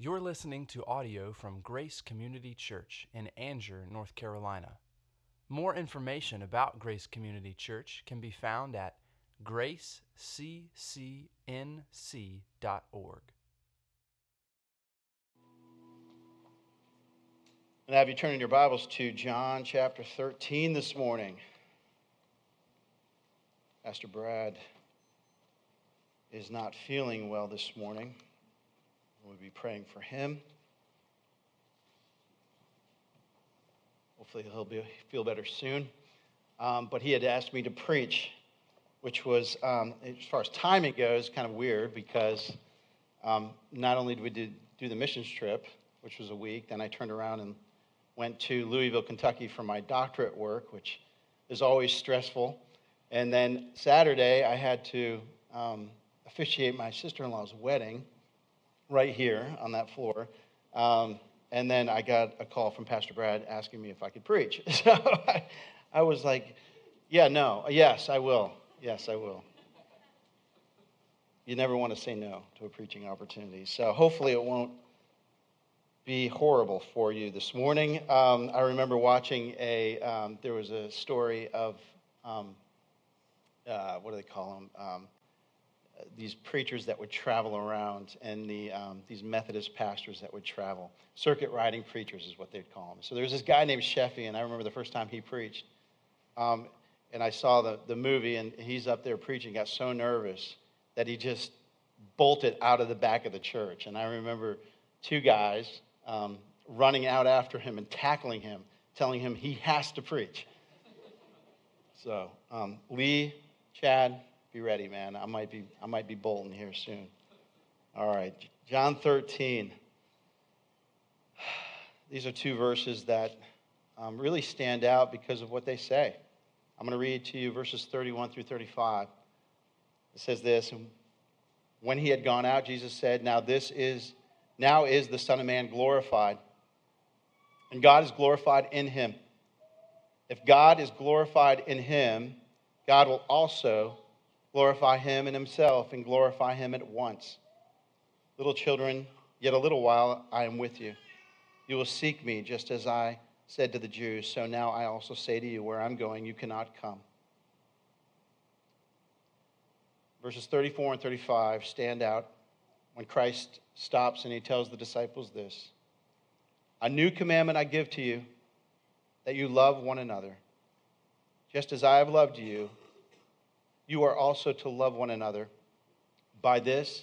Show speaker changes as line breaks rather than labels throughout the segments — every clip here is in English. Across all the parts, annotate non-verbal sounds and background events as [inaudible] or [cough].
You're listening to audio from Grace Community Church in Angier, North Carolina. More information about Grace Community Church can be found at graceccnc.org.
And have you turn in your Bibles to John chapter 13 this morning. Pastor Brad is not feeling well this morning. We'll be praying for him. Hopefully, he'll be, feel better soon. Um, but he had asked me to preach, which was, um, as far as timing goes, kind of weird because um, not only did we do, do the missions trip, which was a week, then I turned around and went to Louisville, Kentucky for my doctorate work, which is always stressful. And then Saturday, I had to um, officiate my sister in law's wedding right here on that floor. Um, and then I got a call from Pastor Brad asking me if I could preach. [laughs] So I, I was like, yeah, no, yes, I will. Yes, I will. You never want to say no to a preaching opportunity. So hopefully it won't be horrible for you this morning. Um, I remember watching a, um, there was a story of, um, uh, what do they call them? These preachers that would travel around and the, um, these Methodist pastors that would travel. Circuit riding preachers is what they'd call them. So there was this guy named Sheffey, and I remember the first time he preached. Um, and I saw the, the movie, and he's up there preaching, got so nervous that he just bolted out of the back of the church. And I remember two guys um, running out after him and tackling him, telling him he has to preach. So, um, Lee, Chad, be ready, man. I might be, I might be bolting here soon. All right, John 13. [sighs] These are two verses that um, really stand out because of what they say. I'm going to read to you verses 31 through 35. It says this, when he had gone out, Jesus said, "Now this is now is the Son of Man glorified, and God is glorified in him. If God is glorified in him, God will also glorify him in himself and glorify him at once. Little children, yet a little while I am with you. You will seek me just as I said to the Jews. So now I also say to you, where I'm going, you cannot come. Verses 34 and 35 stand out when Christ stops and he tells the disciples this A new commandment I give to you, that you love one another. Just as I have loved you, you are also to love one another. By this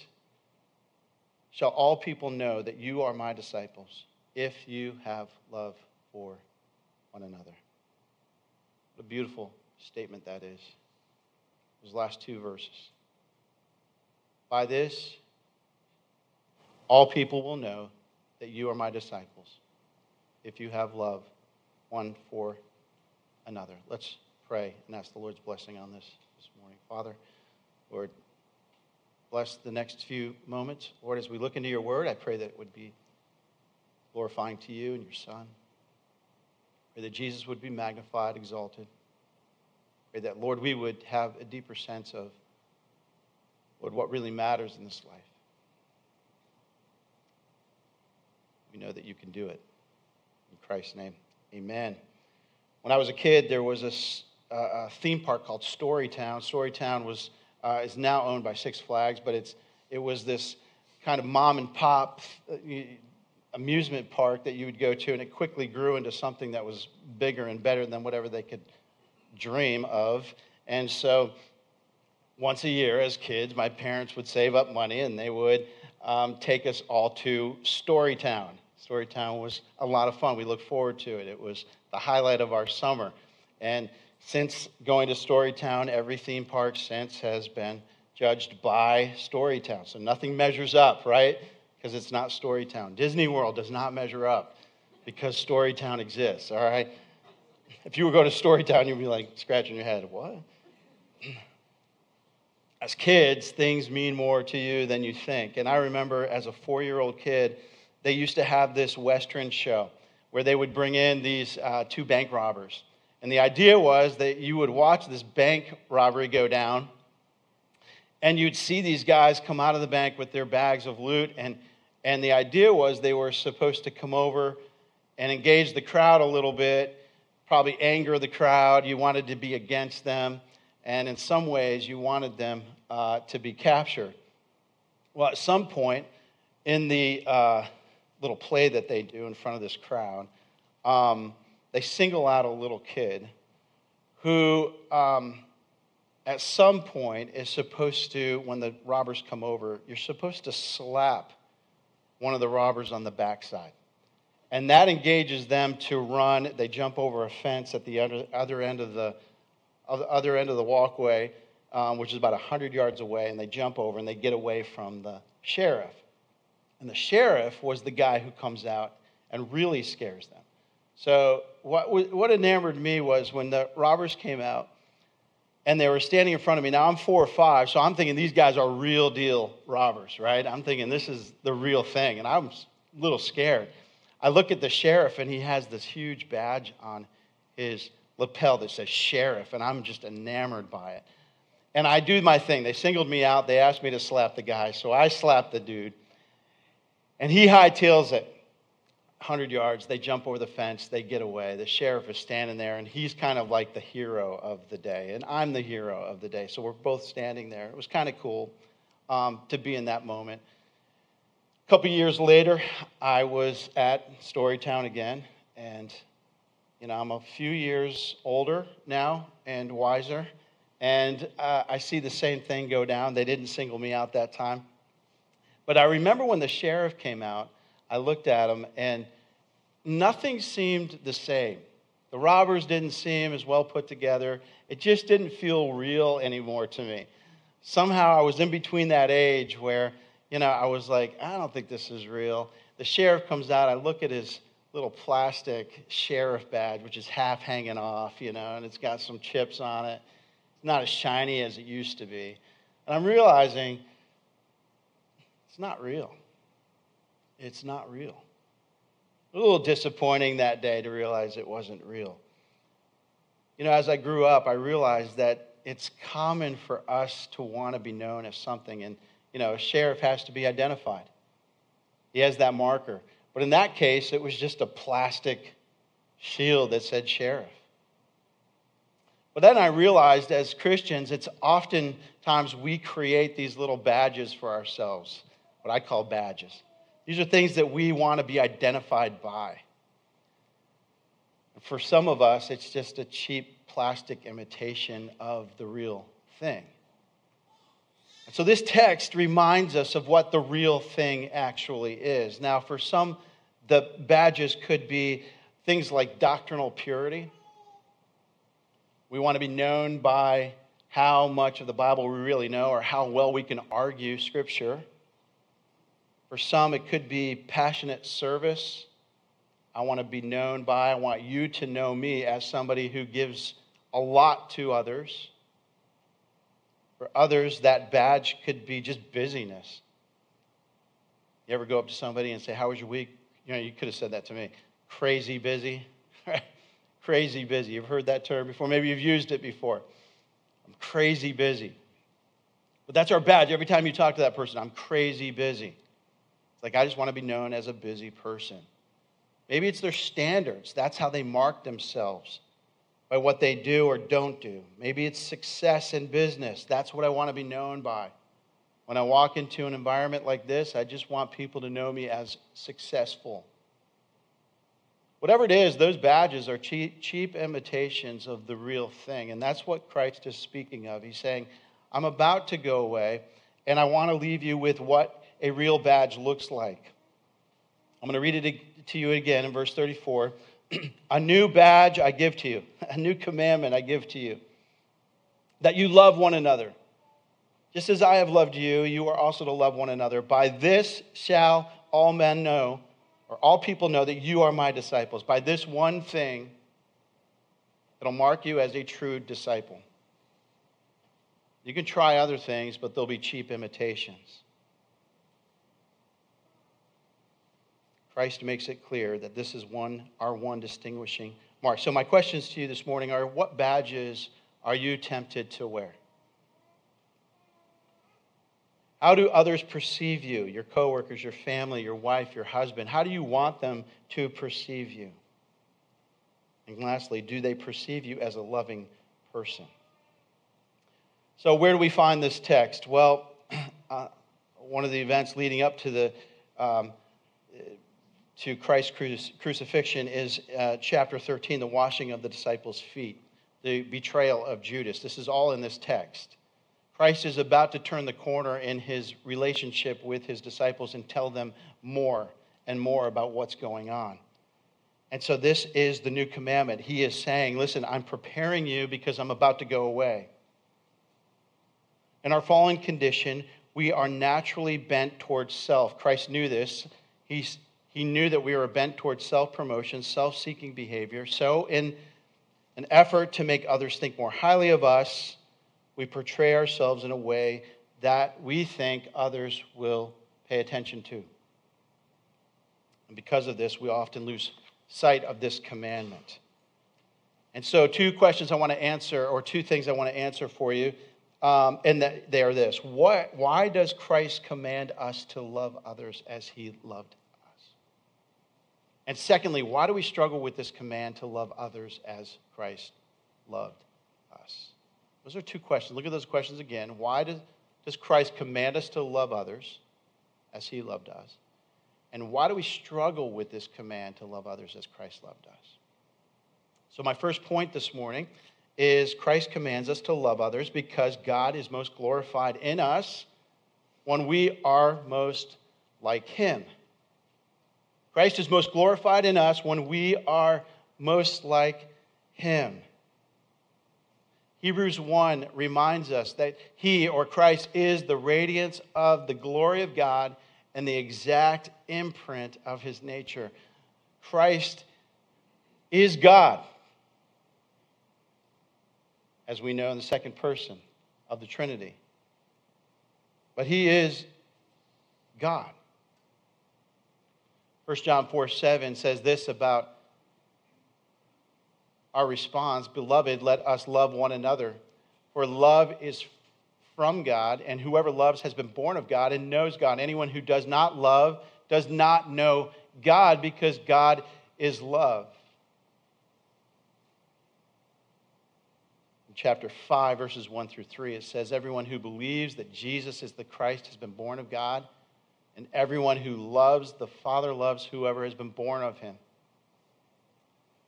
shall all people know that you are my disciples, if you have love for one another. What a beautiful statement that is. Those last two verses. By this, all people will know that you are my disciples, if you have love one for another. Let's pray and ask the Lord's blessing on this. Father, Lord, bless the next few moments. Lord, as we look into your word, I pray that it would be glorifying to you and your Son. Pray that Jesus would be magnified, exalted. Pray that, Lord, we would have a deeper sense of, Lord, what really matters in this life. We know that you can do it. In Christ's name, amen. When I was a kid, there was a a theme park called Storytown. Storytown was uh, is now owned by Six Flags, but it's it was this kind of mom and pop uh, amusement park that you would go to, and it quickly grew into something that was bigger and better than whatever they could dream of. And so, once a year, as kids, my parents would save up money and they would um, take us all to Storytown. Storytown was a lot of fun. We looked forward to it. It was the highlight of our summer. And since going to Storytown, every theme park since has been judged by Storytown. So nothing measures up, right? Because it's not Storytown. Disney World does not measure up because Storytown exists, all right? If you were going to Storytown, you'd be like scratching your head, what? As kids, things mean more to you than you think. And I remember as a four year old kid, they used to have this Western show where they would bring in these uh, two bank robbers and the idea was that you would watch this bank robbery go down, and you'd see these guys come out of the bank with their bags of loot, and, And the idea was they were supposed to come over and engage the crowd a little bit, probably anger the crowd. You wanted to be against them. And in some ways, you wanted them uh, to be captured. Well, at some point in the uh, little play that they do in front of this crowd, um, they single out a little kid who, um, at some point, is supposed to, when the robbers come over, you're supposed to slap one of the robbers on the backside. And that engages them to run. They jump over a fence at the other, other end of the, other end of the walkway, um, which is about 100 yards away, and they jump over and they get away from the sheriff. And the sheriff was the guy who comes out and really scares them. So, what, what enamored me was when the robbers came out and they were standing in front of me. Now, I'm four or five, so I'm thinking these guys are real deal robbers, right? I'm thinking this is the real thing, and I'm a little scared. I look at the sheriff, and he has this huge badge on his lapel that says sheriff, and I'm just enamored by it. And I do my thing. They singled me out. They asked me to slap the guy, so I slap the dude. And he hightails it 100 yards. They jump over the fence. They get away. The sheriff is standing there, and he's kind of like the hero of the day. And I'm the hero of the day. So we're both standing there. It was kind of cool um, to be in that moment. A couple years later, I was at Storytown again, and you know I'm a few years older now and wiser, and uh, I see the same thing go down. They didn't single me out that time. But I remember when the sheriff came out, I looked at him and nothing seemed the same. The robbers didn't seem as well put together. It just didn't feel real anymore to me. Somehow I was in between that age where, you know, I was like, I don't think this is real. The sheriff comes out, I look at his little plastic sheriff badge, which is half hanging off, you know, and it's got some chips on it. It's not as shiny as it used to be. And I'm realizing it's not real. It's not real. A little disappointing that day to realize it wasn't real. You know, as I grew up, I realized that it's common for us to want to be known as something, and, you know, a sheriff has to be identified. He has that marker. But in that case, it was just a plastic shield that said sheriff. But then I realized as Christians, it's oftentimes we create these little badges for ourselves what I call badges. These are things that we want to be identified by. For some of us, it's just a cheap plastic imitation of the real thing. So, this text reminds us of what the real thing actually is. Now, for some, the badges could be things like doctrinal purity. We want to be known by how much of the Bible we really know or how well we can argue Scripture. For some, it could be passionate service. I want to be known by, I want you to know me as somebody who gives a lot to others. For others, that badge could be just busyness. You ever go up to somebody and say, How was your week? You know, you could have said that to me. Crazy busy. [laughs] crazy busy. You've heard that term before. Maybe you've used it before. I'm crazy busy. But that's our badge. Every time you talk to that person, I'm crazy busy. It's like, I just want to be known as a busy person. Maybe it's their standards. That's how they mark themselves by what they do or don't do. Maybe it's success in business. That's what I want to be known by. When I walk into an environment like this, I just want people to know me as successful. Whatever it is, those badges are cheap, cheap imitations of the real thing. And that's what Christ is speaking of. He's saying, I'm about to go away, and I want to leave you with what a real badge looks like. I'm going to read it to you again in verse 34. [clears throat] a new badge I give to you, [laughs] a new commandment I give to you, that you love one another. Just as I have loved you, you are also to love one another. By this shall all men know, or all people know, that you are my disciples. By this one thing, it'll mark you as a true disciple. You can try other things, but they'll be cheap imitations. Christ makes it clear that this is one, our one distinguishing mark. So, my questions to you this morning are what badges are you tempted to wear? How do others perceive you, your coworkers, your family, your wife, your husband? How do you want them to perceive you? And lastly, do they perceive you as a loving person? So, where do we find this text? Well, [clears throat] uh, one of the events leading up to the um, to Christ's crucifixion is uh, chapter 13, the washing of the disciples' feet, the betrayal of Judas. This is all in this text. Christ is about to turn the corner in his relationship with his disciples and tell them more and more about what's going on. And so, this is the new commandment. He is saying, Listen, I'm preparing you because I'm about to go away. In our fallen condition, we are naturally bent towards self. Christ knew this. He's, he knew that we were bent towards self promotion, self seeking behavior. So, in an effort to make others think more highly of us, we portray ourselves in a way that we think others will pay attention to. And because of this, we often lose sight of this commandment. And so, two questions I want to answer, or two things I want to answer for you, um, and they are this what, Why does Christ command us to love others as he loved? And secondly, why do we struggle with this command to love others as Christ loved us? Those are two questions. Look at those questions again. Why does, does Christ command us to love others as he loved us? And why do we struggle with this command to love others as Christ loved us? So, my first point this morning is Christ commands us to love others because God is most glorified in us when we are most like him. Christ is most glorified in us when we are most like him. Hebrews 1 reminds us that he or Christ is the radiance of the glory of God and the exact imprint of his nature. Christ is God, as we know in the second person of the Trinity. But he is God. 1 John 4 7 says this about our response Beloved, let us love one another. For love is from God, and whoever loves has been born of God and knows God. Anyone who does not love does not know God because God is love. In chapter 5, verses 1 through 3, it says, Everyone who believes that Jesus is the Christ has been born of God, and everyone who loves the Father loves whoever has been born of him.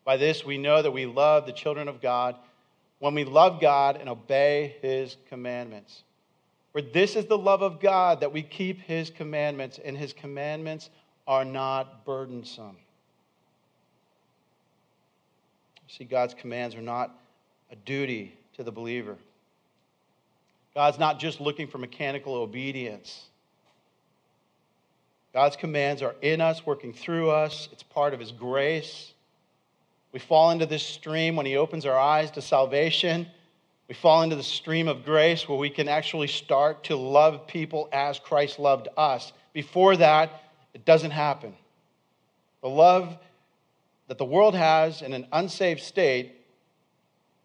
By this we know that we love the children of God when we love God and obey his commandments. For this is the love of God that we keep his commandments, and his commandments are not burdensome. See, God's commands are not a duty to the believer. God's not just looking for mechanical obedience. God's commands are in us, working through us. It's part of his grace. We fall into this stream when He opens our eyes to salvation. We fall into the stream of grace where we can actually start to love people as Christ loved us. Before that, it doesn't happen. The love that the world has in an unsaved state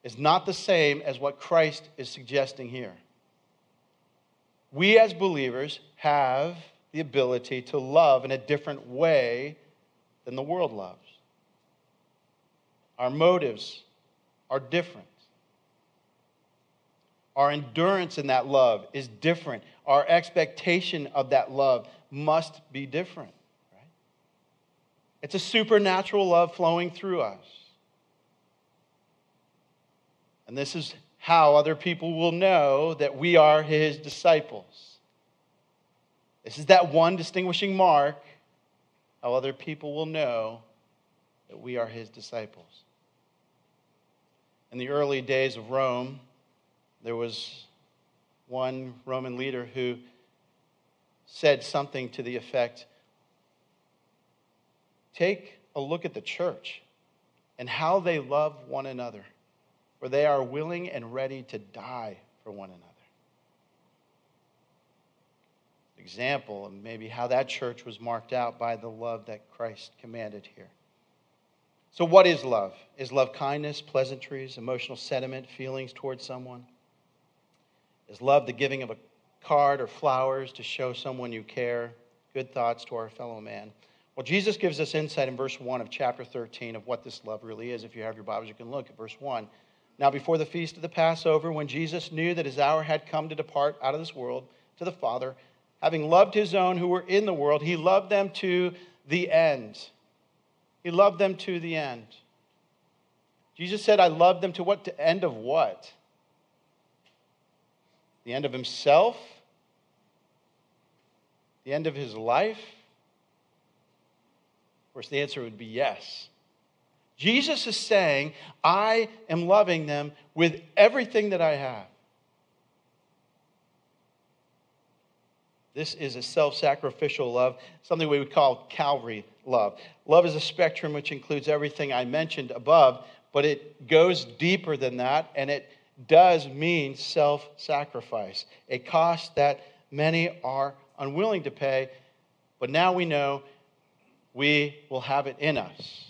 is not the same as what Christ is suggesting here. We as believers have the ability to love in a different way than the world loves. Our motives are different. Our endurance in that love is different. Our expectation of that love must be different. Right? It's a supernatural love flowing through us. And this is how other people will know that we are his disciples. This is that one distinguishing mark how other people will know that we are his disciples. In the early days of Rome, there was one Roman leader who said something to the effect Take a look at the church and how they love one another, for they are willing and ready to die for one another. Example and maybe how that church was marked out by the love that Christ commanded here. So, what is love? Is love kindness, pleasantries, emotional sentiment, feelings towards someone? Is love the giving of a card or flowers to show someone you care, good thoughts to our fellow man. Well, Jesus gives us insight in verse 1 of chapter 13 of what this love really is. If you have your Bibles, you can look at verse 1. Now, before the feast of the Passover, when Jesus knew that his hour had come to depart out of this world to the Father, having loved his own who were in the world, he loved them to the end. He loved them to the end. Jesus said, I love them to what? To end of what? The end of himself? The end of his life? Of course, the answer would be yes. Jesus is saying, I am loving them with everything that I have. This is a self sacrificial love, something we would call Calvary love. Love is a spectrum which includes everything I mentioned above, but it goes deeper than that, and it does mean self sacrifice, a cost that many are unwilling to pay. But now we know we will have it in us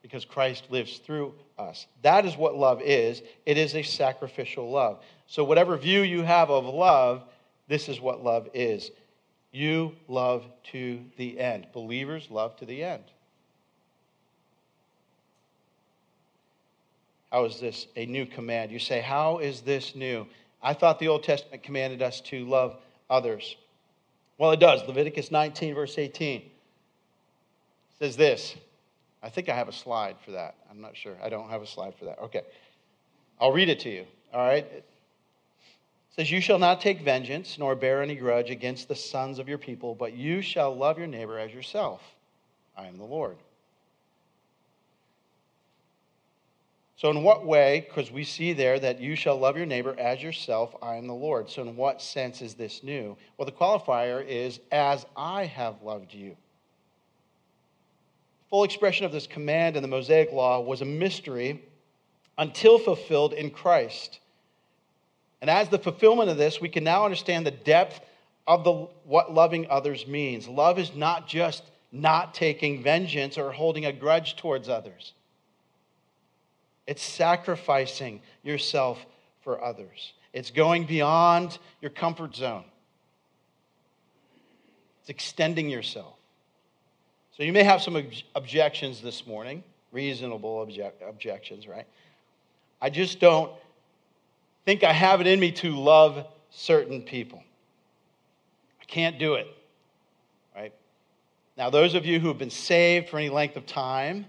because Christ lives through us. That is what love is. It is a sacrificial love. So, whatever view you have of love, this is what love is. You love to the end. Believers love to the end. How is this a new command? You say, How is this new? I thought the Old Testament commanded us to love others. Well, it does. Leviticus 19, verse 18 says this. I think I have a slide for that. I'm not sure. I don't have a slide for that. Okay. I'll read it to you. All right says, You shall not take vengeance nor bear any grudge against the sons of your people, but you shall love your neighbor as yourself. I am the Lord. So, in what way, because we see there that you shall love your neighbor as yourself, I am the Lord. So, in what sense is this new? Well, the qualifier is as I have loved you. Full expression of this command in the Mosaic Law was a mystery until fulfilled in Christ. And as the fulfillment of this, we can now understand the depth of the, what loving others means. Love is not just not taking vengeance or holding a grudge towards others, it's sacrificing yourself for others, it's going beyond your comfort zone, it's extending yourself. So you may have some objections this morning, reasonable object, objections, right? I just don't think I have it in me to love certain people. I can't do it. Right? Now, those of you who have been saved for any length of time,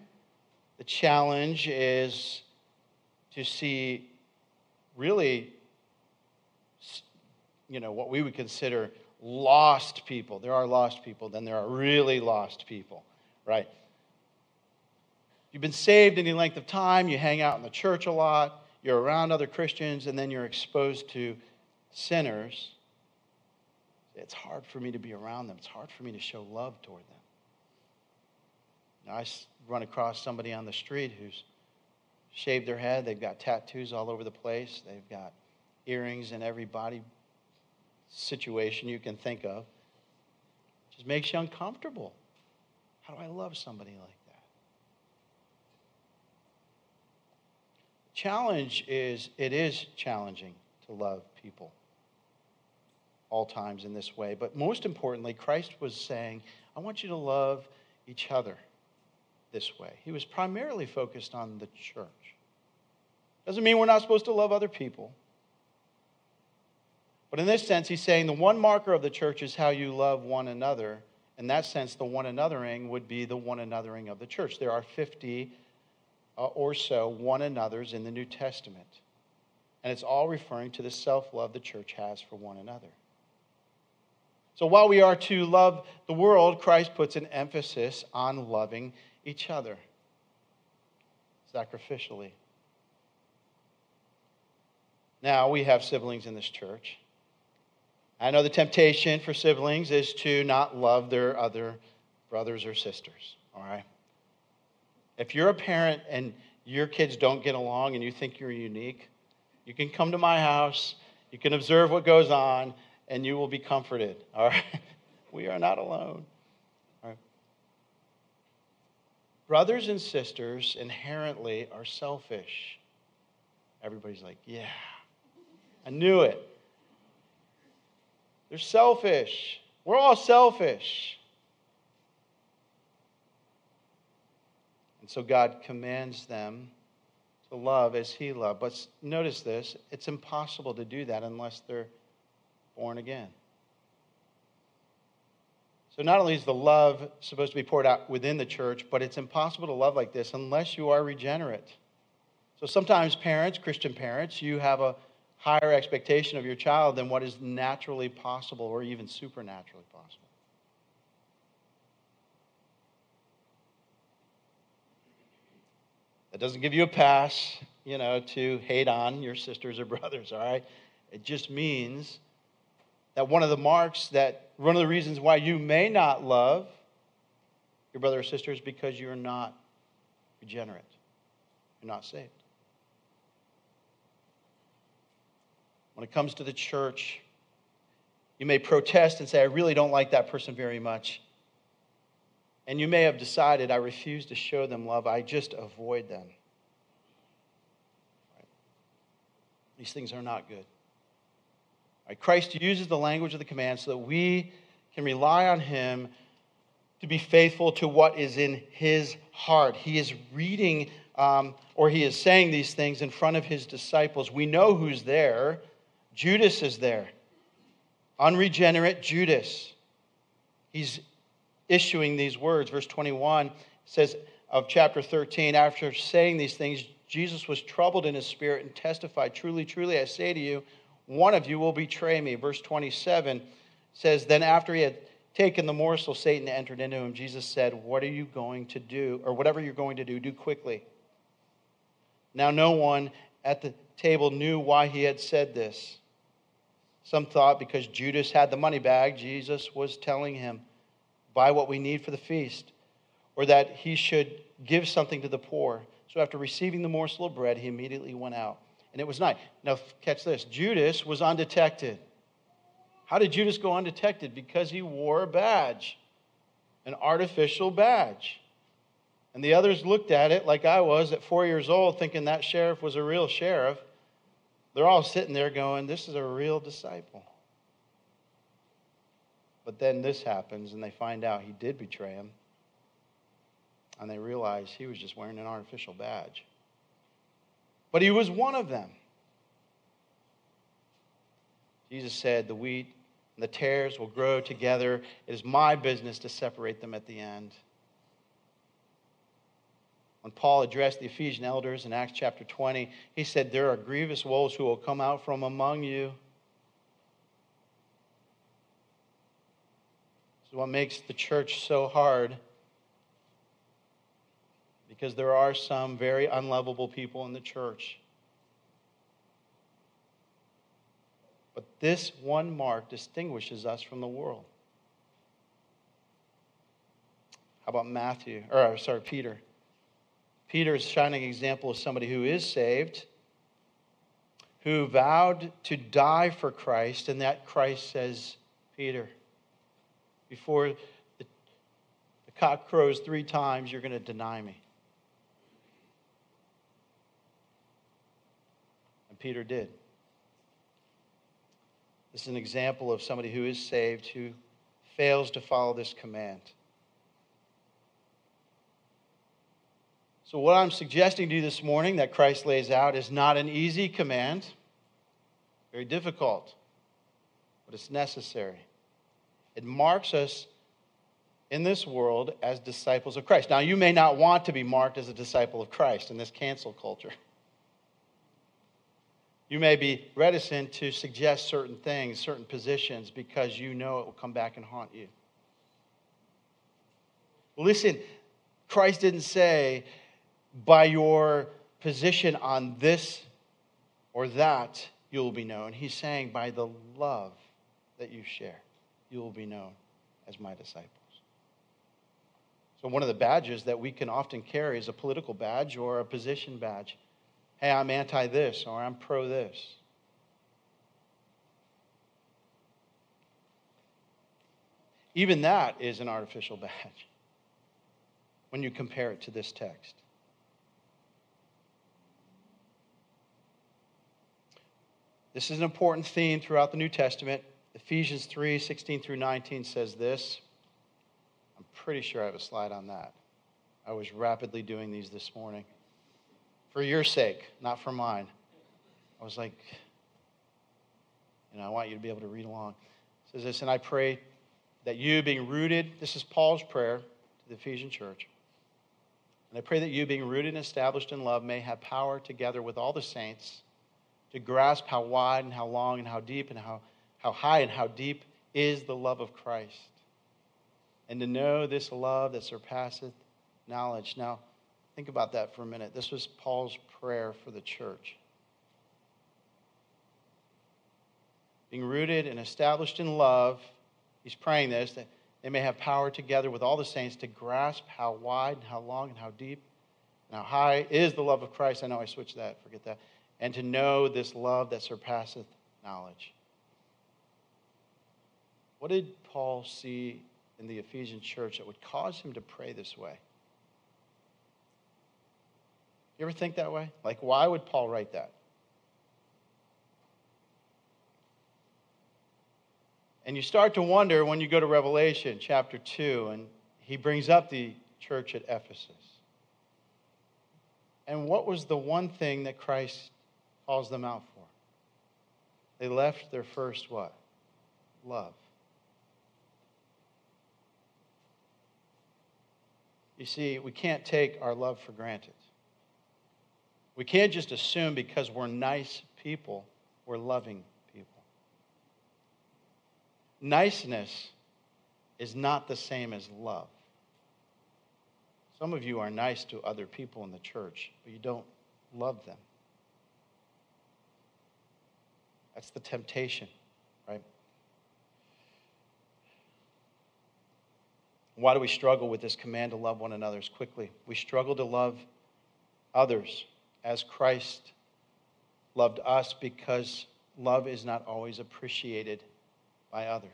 the challenge is to see really, you know, what we would consider lost people. There are lost people, then there are really lost people, right? You've been saved any length of time, you hang out in the church a lot, you're around other Christians, and then you're exposed to sinners, it's hard for me to be around them. It's hard for me to show love toward them. Now, I run across somebody on the street who's shaved their head, they've got tattoos all over the place, they've got earrings in every body situation you can think of. It just makes you uncomfortable. How do I love somebody like challenge is it is challenging to love people all times in this way. But most importantly, Christ was saying, I want you to love each other this way. He was primarily focused on the church. Doesn't mean we're not supposed to love other people. But in this sense, he's saying the one marker of the church is how you love one another. In that sense, the one anothering would be the one anothering of the church. There are 50 uh, or so one another's in the New Testament. And it's all referring to the self love the church has for one another. So while we are to love the world, Christ puts an emphasis on loving each other sacrificially. Now, we have siblings in this church. I know the temptation for siblings is to not love their other brothers or sisters, all right? If you're a parent and your kids don't get along and you think you're unique, you can come to my house, you can observe what goes on, and you will be comforted. [laughs] All right? We are not alone. All right? Brothers and sisters inherently are selfish. Everybody's like, yeah, I knew it. They're selfish. We're all selfish. And so God commands them to love as He loved. But notice this it's impossible to do that unless they're born again. So, not only is the love supposed to be poured out within the church, but it's impossible to love like this unless you are regenerate. So, sometimes parents, Christian parents, you have a higher expectation of your child than what is naturally possible or even supernaturally possible. That doesn't give you a pass, you know, to hate on your sisters or [laughs] brothers, all right? It just means that one of the marks that one of the reasons why you may not love your brother or sister is because you're not regenerate. You're not saved. When it comes to the church, you may protest and say, I really don't like that person very much. And you may have decided, I refuse to show them love, I just avoid them. These things are not good. Right? Christ uses the language of the command so that we can rely on him to be faithful to what is in his heart. He is reading um, or he is saying these things in front of his disciples. We know who's there. Judas is there. Unregenerate Judas. He's issuing these words. Verse 21 says of chapter 13, after saying these things, Jesus was troubled in his spirit and testified, Truly, truly, I say to you, one of you will betray me. Verse 27 says, Then after he had taken the morsel, Satan entered into him. Jesus said, What are you going to do? Or whatever you're going to do, do quickly. Now, no one at the table knew why he had said this. Some thought because Judas had the money bag, Jesus was telling him, Buy what we need for the feast, or that he should give something to the poor. So after receiving the morsel of bread, he immediately went out and it was night. Now, catch this Judas was undetected. How did Judas go undetected? Because he wore a badge, an artificial badge. And the others looked at it like I was at four years old, thinking that sheriff was a real sheriff. They're all sitting there going, This is a real disciple. But then this happens, and they find out he did betray him. And they realize he was just wearing an artificial badge but he was one of them. Jesus said, The wheat and the tares will grow together. It is my business to separate them at the end. When Paul addressed the Ephesian elders in Acts chapter 20, he said, There are grievous wolves who will come out from among you. What makes the church so hard because there are some very unlovable people in the church. But this one mark distinguishes us from the world. How about Matthew, or sorry, Peter? Peter is shining example of somebody who is saved, who vowed to die for Christ, and that Christ says, Peter, before the, the cock crows three times, you're going to deny me. And Peter did. This is an example of somebody who is saved who fails to follow this command. So, what I'm suggesting to you this morning that Christ lays out is not an easy command, very difficult, but it's necessary. It marks us in this world as disciples of Christ. Now, you may not want to be marked as a disciple of Christ in this cancel culture. You may be reticent to suggest certain things, certain positions, because you know it will come back and haunt you. Listen, Christ didn't say, by your position on this or that, you will be known. He's saying, by the love that you share, you will be known as my disciples. So, one of the badges that we can often carry is a political badge or a position badge hey, I'm anti this or I'm pro this. Even that is an artificial [laughs] badge when you compare it to this text. This is an important theme throughout the New Testament Ephesians 3 16 through 19 says this. I'm pretty sure I have a slide on that. I was rapidly doing these this morning. For your sake, not for mine. I was like, you know, I want you to be able to read along. It says this, and I pray that you, being rooted, this is Paul's prayer to the Ephesian church. And I pray that you, being rooted and established in love, may have power together with all the saints to grasp how wide and how long and how deep and how, how high and how deep is the love of Christ. And to know this love that surpasseth knowledge. Now, think about that for a minute. This was Paul's prayer for the church. Being rooted and established in love, he's praying this that they may have power together with all the saints to grasp how wide and how long and how deep and how high is the love of Christ. I know I switched that, forget that. And to know this love that surpasseth knowledge. What did Paul see in the Ephesian church that would cause him to pray this way? You ever think that way? Like, why would Paul write that? And you start to wonder when you go to Revelation chapter 2, and he brings up the church at Ephesus. And what was the one thing that Christ calls them out for? They left their first what? Love. You see, we can't take our love for granted. We can't just assume because we're nice people, we're loving people. Niceness is not the same as love. Some of you are nice to other people in the church, but you don't love them. That's the temptation, right? Why do we struggle with this command to love one another as quickly? We struggle to love others as Christ loved us because love is not always appreciated by others.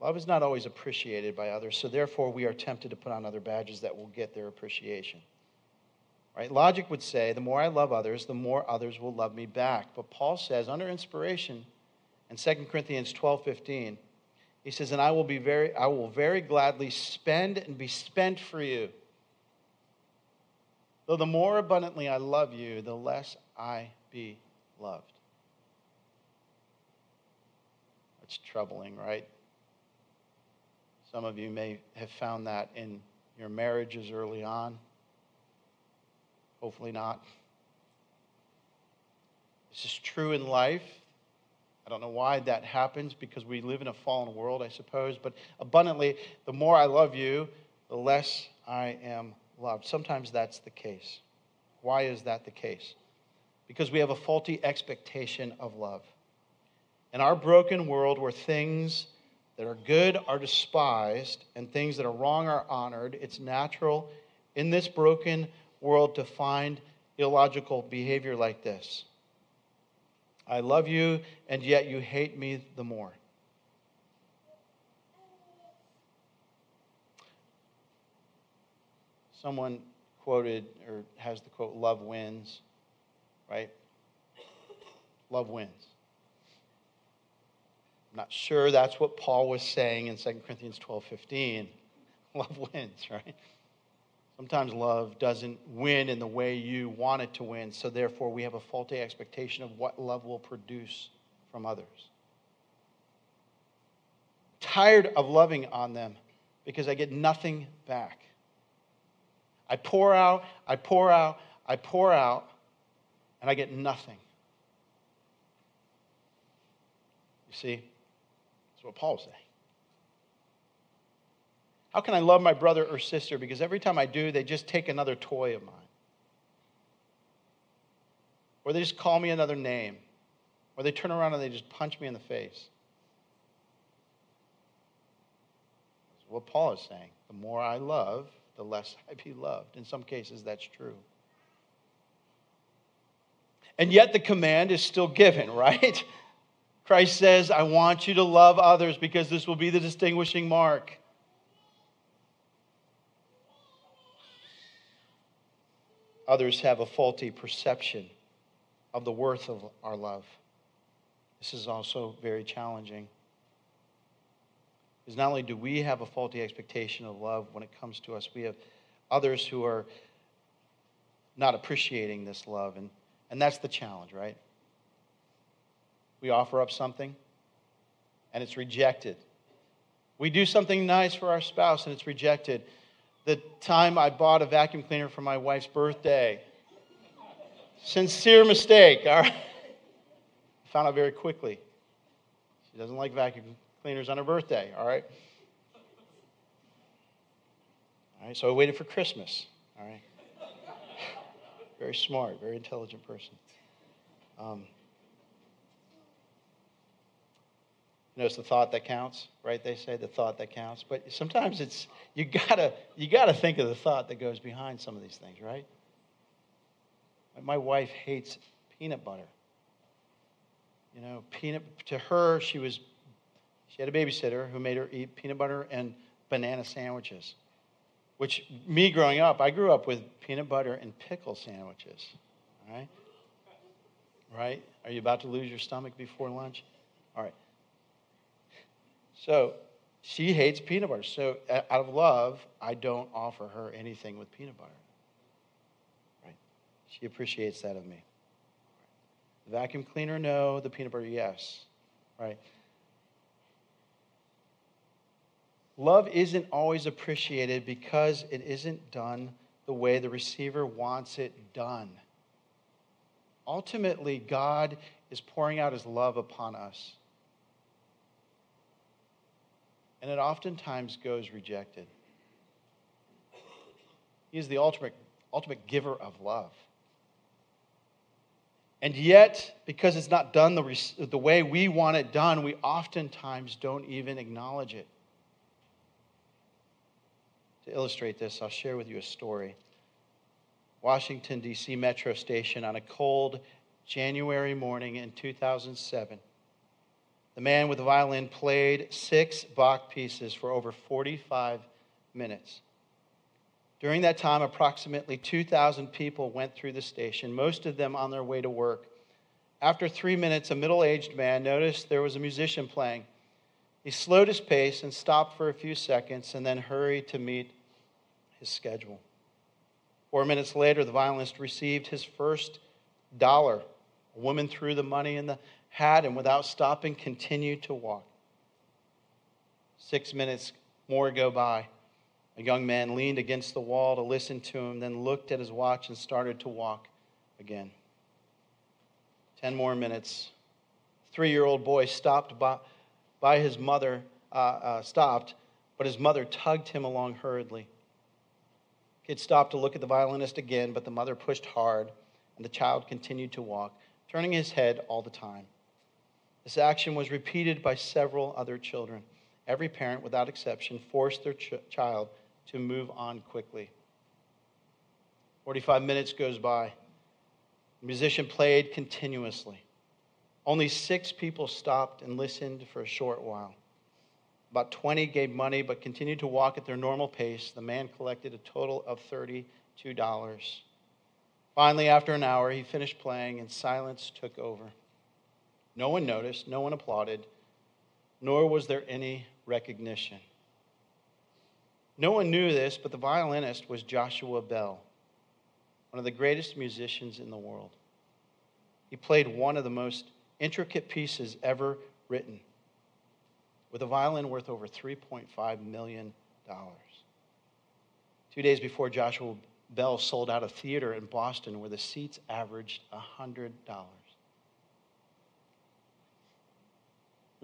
Love is not always appreciated by others, so therefore we are tempted to put on other badges that will get their appreciation. Right? Logic would say the more I love others, the more others will love me back. But Paul says, under inspiration, in 2 Corinthians 12 15, he says, And I will be very, I will very gladly spend and be spent for you. Though the more abundantly I love you, the less I be loved. That's troubling, right? Some of you may have found that in your marriages early on. Hopefully not. This is true in life. I don't know why that happens because we live in a fallen world, I suppose. But abundantly, the more I love you, the less I am loved. Sometimes that's the case. Why is that the case? Because we have a faulty expectation of love. In our broken world where things that are good are despised and things that are wrong are honored, it's natural in this broken world to find illogical behavior like this. I love you, and yet you hate me the more. Someone quoted or has the quote, love wins, right? Love wins. I'm not sure that's what Paul was saying in 2 Corinthians 12 15. [laughs] Love wins, right? Sometimes love doesn't win in the way you want it to win, so therefore we have a faulty expectation of what love will produce from others. Tired of loving on them because I get nothing back. I pour out, I pour out, I pour out, and I get nothing. You see, that's what Paul's saying. How can I love my brother or sister? Because every time I do, they just take another toy of mine. Or they just call me another name. Or they turn around and they just punch me in the face. That's what Paul is saying. The more I love, the less [laughs] I be loved. In some cases, that's true. And yet the command is still given, [laughs] right? Christ says, I want you to love others because this will be the distinguishing mark. Others have a faulty perception of the worth of our love. This is also very challenging. Because not only do we have a faulty expectation of love when it comes to us, we have others who are not appreciating this love. And, and that's the challenge, right? We offer up something and it's rejected. We do something nice for our spouse and it's rejected. The time I bought a vacuum cleaner for my wife's birthday, sincere mistake, all right? [laughs] Found out very quickly. She doesn't like vacuum cleaners on her birthday, all right? All right, so I waited for Christmas, all right? [sighs] very smart, very intelligent person. Um, you know, it's the thought that counts, right? They say the thought that counts. But sometimes it's, you gotta, you gotta think of the thought that goes behind some of these things, right? My wife hates peanut butter. You know, peanut, to her, she was, she had a babysitter who made her eat peanut butter and banana sandwiches. Which, me growing up, I grew up with peanut butter and pickle sandwiches. All right? Right? Are you about to lose your stomach before lunch? All right. So, she hates peanut butter. So, out of love, I don't offer her anything with peanut butter. Right? She appreciates that of me. The vacuum cleaner, no. The peanut butter, yes. Right? Love isn't always appreciated because it isn't done the way the receiver wants it done. Ultimately, God is pouring out his love upon us. And it oftentimes goes rejected. He is the ultimate, ultimate giver of love. And yet, because it's not done the, the way we want it done, we oftentimes don't even acknowledge it. To illustrate this, I'll share with you a story. Washington, D.C. metro station on a cold January morning in 2007. The man with the violin played six Bach pieces for over 45 minutes. During that time, approximately 2,000 people went through the station, most of them on their way to work. After three minutes, a middle aged man noticed there was a musician playing. He slowed his pace and stopped for a few seconds and then hurried to meet his schedule. Four minutes later, the violinist received his first dollar. A woman threw the money in the hat and, without stopping, continued to walk. Six minutes more go by. A young man leaned against the wall to listen to him, then looked at his watch and started to walk again. Ten more minutes. Three year old boy stopped by, by his mother, uh, uh, stopped, but his mother tugged him along hurriedly. Kid stopped to look at the violinist again, but the mother pushed hard, and the child continued to walk, turning his head all the time. This action was repeated by several other children. Every parent, without exception, forced their ch- child to move on quickly. 45 minutes goes by. The musician played continuously. Only six people stopped and listened for a short while. About 20 gave money but continued to walk at their normal pace. The man collected a total of $32. Finally, after an hour, he finished playing and silence took over. No one noticed, no one applauded, nor was there any recognition. No one knew this, but the violinist was Joshua Bell, one of the greatest musicians in the world. He played one of the most intricate pieces ever written, with a violin worth over $3.5 million. Two days before Joshua Bell sold out a theater in Boston where the seats averaged $100.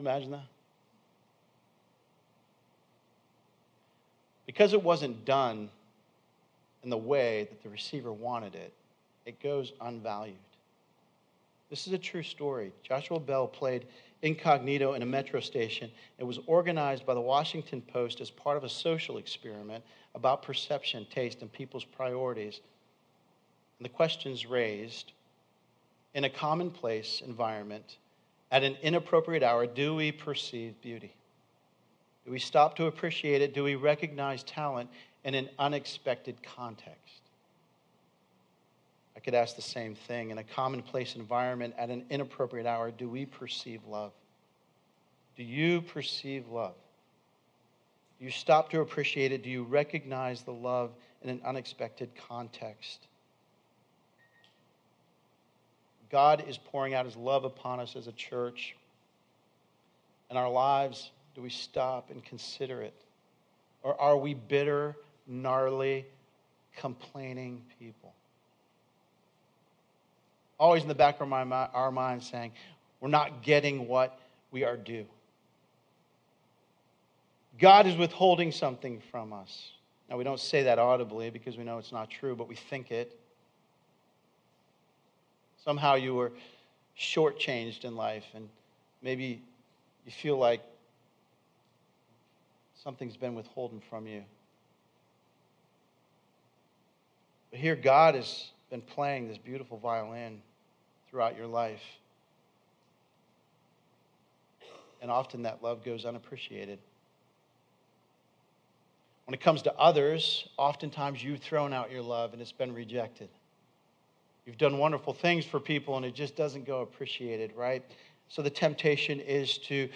Imagine that. Because it wasn't done in the way that the receiver wanted it, it goes unvalued. This is a true story. Joshua Bell played incognito in a metro station. It was organized by the Washington Post as part of a social experiment about perception, taste, and people's priorities. And the questions raised in a commonplace environment at an inappropriate hour, do we perceive beauty? Do we stop to appreciate it? Do we recognize talent in an unexpected context? I could ask the same thing. In a commonplace environment at an inappropriate hour, do we perceive love? Do you perceive love? Do you stop to appreciate it? Do you recognize the love in an unexpected context? God is pouring out his love upon us as a church. In our lives, do we stop and consider it? Or are we bitter, gnarly, complaining people? Always in the back of my, our mind saying, we're not getting what we are due. God is withholding something from us. Now, we don't say that audibly because we know it's not true, but we think it. Somehow you were shortchanged in life, and maybe you feel like something's been withholden from you. But here, God has been playing this beautiful violin throughout your life. And often that love goes unappreciated. When it comes to others, oftentimes you've thrown out your love and it's been rejected. You've done wonderful things for people and it just doesn't go appreciated, right? So the temptation is to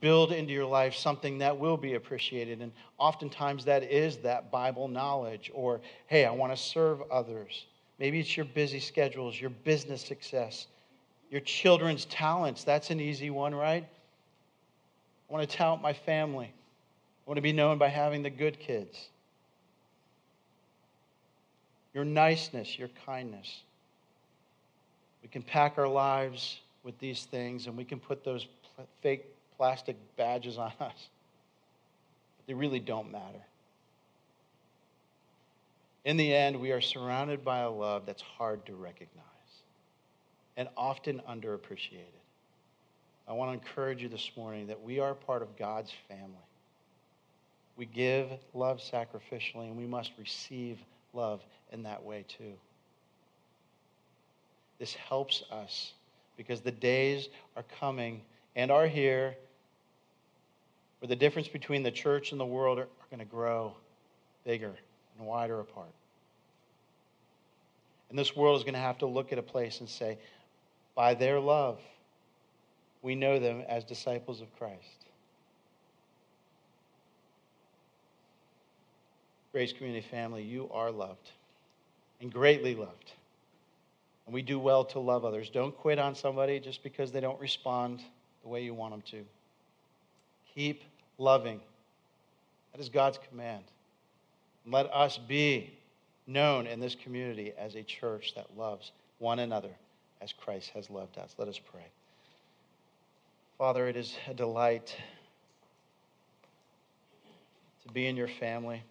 build into your life something that will be appreciated. And oftentimes that is that Bible knowledge or, hey, I want to serve others. Maybe it's your busy schedules, your business success, your children's talents. That's an easy one, right? I want to tout my family. I want to be known by having the good kids. Your niceness, your kindness. We can pack our lives with these things and we can put those fake plastic badges on [laughs] us. But they really don't matter. In the end, we are surrounded by a love that's hard to recognize and often underappreciated. I want to encourage you this morning that we are part of God's family. We give love sacrificially, and we must receive love in that way too. This helps us because the days are coming and are here where the difference between the church and the world are, are going to grow bigger and wider apart. And this world is going to have to look at a place and say, by their love, we know them as disciples of Christ. Grace Community family, you are loved and greatly loved. And we do well to love others. Don't quit on somebody just because they don't respond the way you want them to. Keep loving. That is God's command. And let us be known in this community as a church that loves one another as Christ has loved us. Let us pray. Father, it is a delight to be in your family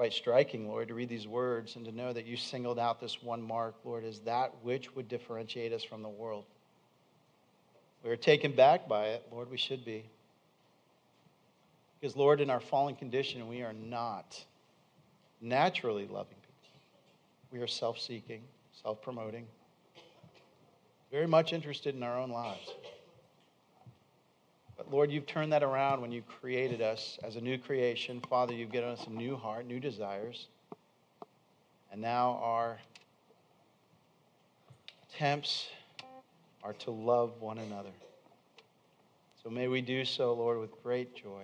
quite striking, Lord, to read these words and to know that you singled out this one mark, Lord, as that which would differentiate us from the world. We are taken back by it, Lord, we should be. Because, Lord, in our fallen condition, we are not naturally loving people. We are self seeking, self promoting, very much interested in our own lives. But Lord, you've turned that around when you created us as a new creation. Father, you've given us a new heart, new desires. And now our attempts are to love one another. So may we do so, Lord, with great joy.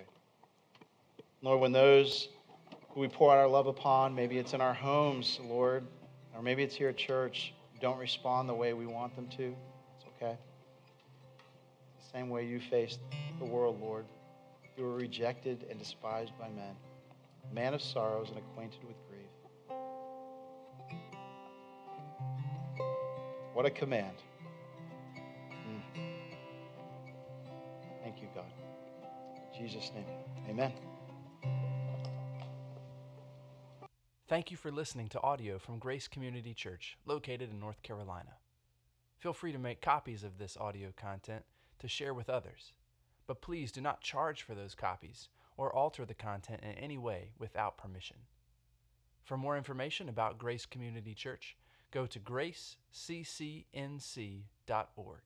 Lord, when those who we pour out our love upon, maybe it's in our homes, Lord, or maybe it's here at church, don't respond the way we want them to, it's okay same way you faced the world, Lord. You were rejected and despised by men, man of sorrows and acquainted with grief. What a command. Mm. Thank you, God. In Jesus' name, amen.
Thank you for listening to audio from Grace Community Church, located in North Carolina. Feel free to make copies of this audio content to share with others. But please do not charge for those copies or alter the content in any way without permission. For more information about Grace Community Church, go to graceccnc.org.